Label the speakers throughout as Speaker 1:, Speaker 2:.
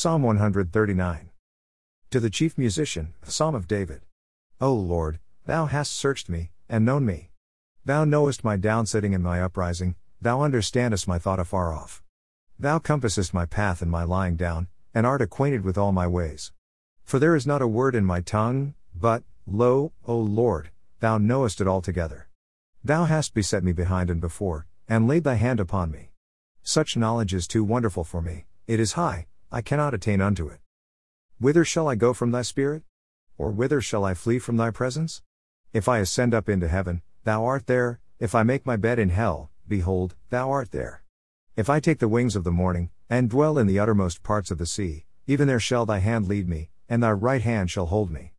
Speaker 1: Psalm 139. To the chief musician, the Psalm of David. O Lord, thou hast searched me, and known me. Thou knowest my downsitting and my uprising, thou understandest my thought afar off. Thou compassest my path and my lying down, and art acquainted with all my ways. For there is not a word in my tongue, but, lo, O Lord, thou knowest it altogether. Thou hast beset me behind and before, and laid thy hand upon me. Such knowledge is too wonderful for me, it is high, I cannot attain unto it. Whither shall I go from thy spirit? Or whither shall I flee from thy presence? If I ascend up into heaven, thou art there, if I make my bed in hell, behold, thou art there. If I take the wings of the morning, and dwell in the uttermost parts of the sea, even there shall thy hand lead me, and thy right hand shall hold me.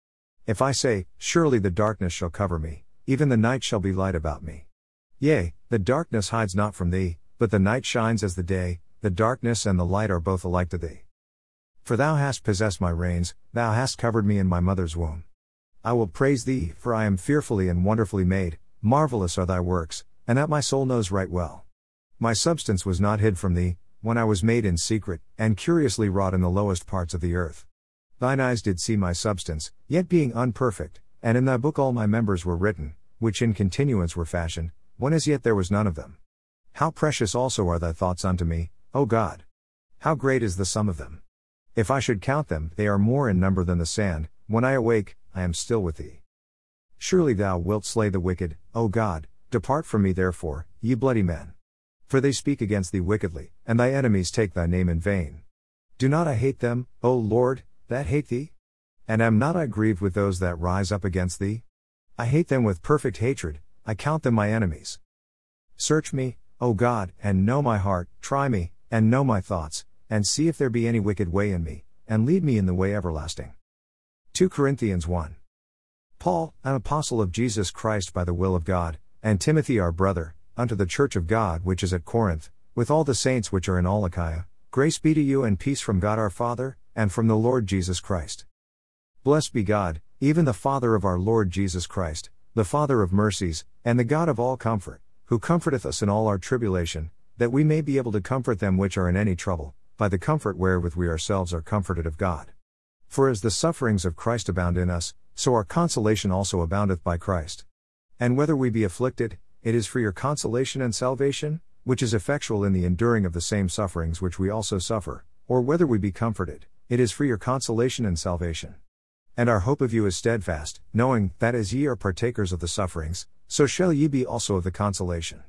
Speaker 1: If I say, Surely the darkness shall cover me, even the night shall be light about me. Yea, the darkness hides not from thee, but the night shines as the day, the darkness and the light are both alike to thee. For thou hast possessed my reins, thou hast covered me in my mother's womb. I will praise thee, for I am fearfully and wonderfully made, marvelous are thy works, and that my soul knows right well. My substance was not hid from thee, when I was made in secret, and curiously wrought in the lowest parts of the earth. Thine eyes did see my substance, yet being unperfect, and in thy book all my members were written, which in continuance were fashioned, when as yet there was none of them. How precious also are thy thoughts unto me, O God! How great is the sum of them! If I should count them, they are more in number than the sand, when I awake, I am still with thee. Surely thou wilt slay the wicked, O God, depart from me therefore, ye bloody men. For they speak against thee wickedly, and thy enemies take thy name in vain. Do not I hate them, O Lord, that hate thee? And am not I grieved with those that rise up against thee? I hate them with perfect hatred, I count them my enemies. Search me, O God, and know my heart, try me, and know my thoughts, and see if there be any wicked way in me, and lead me in the way everlasting. 2 Corinthians 1. Paul, an apostle of Jesus Christ by the will of God, and Timothy our brother, unto the church of God which is at Corinth, with all the saints which are in all Achaia, grace be to you and peace from God our Father, and from the Lord Jesus Christ. Blessed be God, even the Father of our Lord Jesus Christ, the Father of mercies, and the God of all comfort, who comforteth us in all our tribulation, that we may be able to comfort them which are in any trouble, by the comfort wherewith we ourselves are comforted of God. For as the sufferings of Christ abound in us, so our consolation also aboundeth by Christ. And whether we be afflicted, it is for your consolation and salvation, which is effectual in the enduring of the same sufferings which we also suffer, or whether we be comforted, it is for your consolation and salvation. And our hope of you is steadfast, knowing that as ye are partakers of the sufferings, so shall ye be also of the consolation.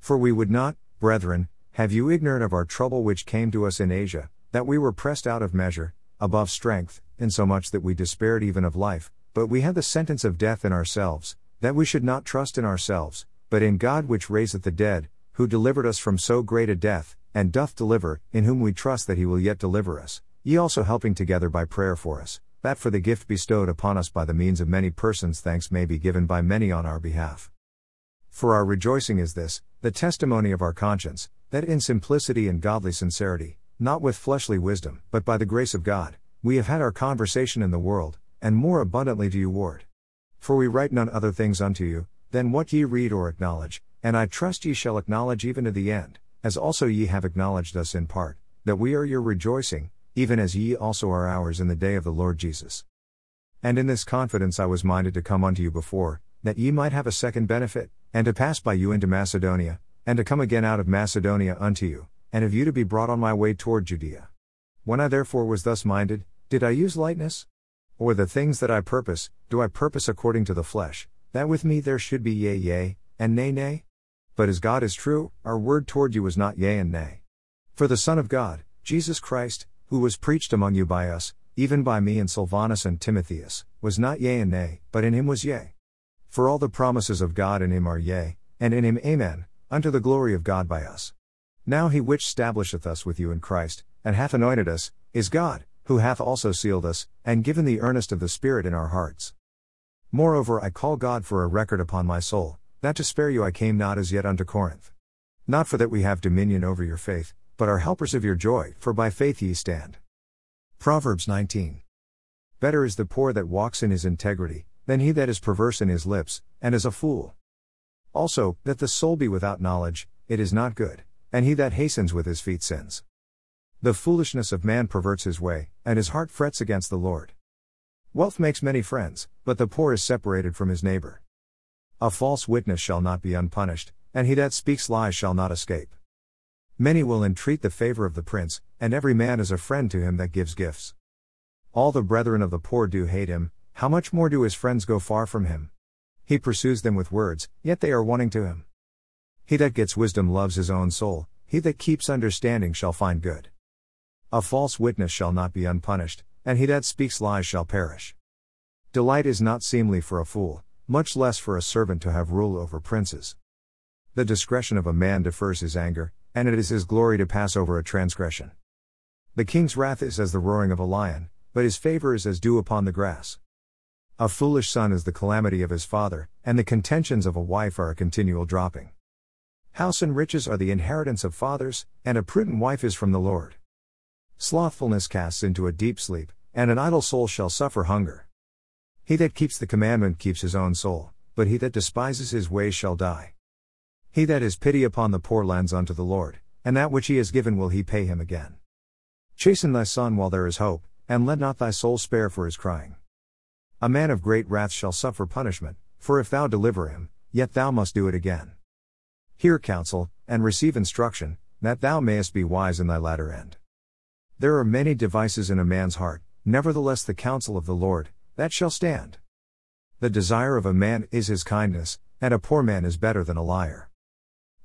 Speaker 1: For we would not, brethren, have you ignorant of our trouble which came to us in Asia, that we were pressed out of measure, above strength, insomuch that we despaired even of life, but we had the sentence of death in ourselves, that we should not trust in ourselves, but in God which raiseth the dead, who delivered us from so great a death, and doth deliver, in whom we trust that he will yet deliver us, ye also helping together by prayer for us, that for the gift bestowed upon us by the means of many persons thanks may be given by many on our behalf. For our rejoicing is this, the testimony of our conscience, that in simplicity and godly sincerity, not with fleshly wisdom, but by the grace of God, we have had our conversation in the world, and more abundantly do you ward. For we write none other things unto you, than what ye read or acknowledge, and I trust ye shall acknowledge even to the end, as also ye have acknowledged us in part, that we are your rejoicing, even as ye also are ours in the day of the Lord Jesus. And in this confidence I was minded to come unto you before, that ye might have a second benefit, and to pass by you into Macedonia, and to come again out of Macedonia unto you, and of you to be brought on my way toward Judea. When I therefore was thus minded, did I use lightness? Or the things that I purpose, do I purpose according to the flesh, that with me there should be yea, yea, and nay, nay? But as God is true, our word toward you was not yea and nay. For the Son of God, Jesus Christ, who was preached among you by us, even by me and Silvanus and Timotheus, was not yea and nay, but in him was yea. For all the promises of God in him are yea, and in him amen, unto the glory of God by us. Now he which stablisheth us with you in Christ, and hath anointed us, is God, who hath also sealed us, and given the earnest of the Spirit in our hearts. Moreover, I call God for a record upon my soul, that to spare you I came not as yet unto Corinth. Not for that we have dominion over your faith, but are helpers of your joy, for by faith ye stand. Proverbs 19. Better is the poor that walks in his integrity, than he that is perverse in his lips, and is a fool. Also, that the soul be without knowledge, it is not good, and he that hastens with his feet sins. The foolishness of man perverts his way, and his heart frets against the Lord. Wealth makes many friends, but the poor is separated from his neighbor. A false witness shall not be unpunished, and he that speaks lies shall not escape. Many will entreat the favor of the prince, and every man is a friend to him that gives gifts. All the brethren of the poor do hate him, how much more do his friends go far from him? He pursues them with words, yet they are wanting to him. He that gets wisdom loves his own soul, he that keeps understanding shall find good. A false witness shall not be unpunished, and he that speaks lies shall perish. Delight is not seemly for a fool, much less for a servant to have rule over princes. The discretion of a man defers his anger, and it is his glory to pass over a transgression. The king's wrath is as the roaring of a lion, but his favor is as dew upon the grass. A foolish son is the calamity of his father, and the contentions of a wife are a continual dropping. House and riches are the inheritance of fathers, and a prudent wife is from the Lord. Slothfulness casts into a deep sleep, and an idle soul shall suffer hunger. He that keeps the commandment keeps his own soul, but he that despises his ways shall die. He that has pity upon the poor lends unto the Lord, and that which he has given will he pay him again. Chasten thy son while there is hope, and let not thy soul spare for his crying. A man of great wrath shall suffer punishment, for if thou deliver him, yet thou must do it again. Hear counsel, and receive instruction, that thou mayest be wise in thy latter end. There are many devices in a man's heart, nevertheless the counsel of the Lord, that shall stand. The desire of a man is his kindness, and a poor man is better than a liar.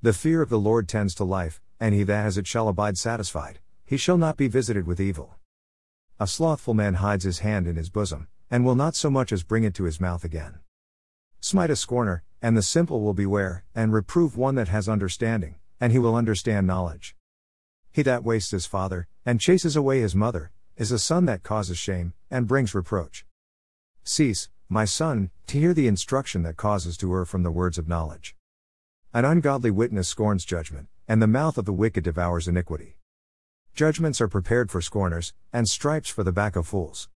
Speaker 1: The fear of the Lord tends to life, and he that has it shall abide satisfied, he shall not be visited with evil. A slothful man hides his hand in his bosom, and will not so much as bring it to his mouth again. Smite a scorner, and the simple will beware, and reprove one that has understanding, and he will understand knowledge. He that wastes his father, and chases away his mother, is a son that causes shame, and brings reproach. Cease, my son, to hear the instruction that causes to err from the words of knowledge. An ungodly witness scorns judgment, and the mouth of the wicked devours iniquity. Judgments are prepared for scorners, and stripes for the back of fools.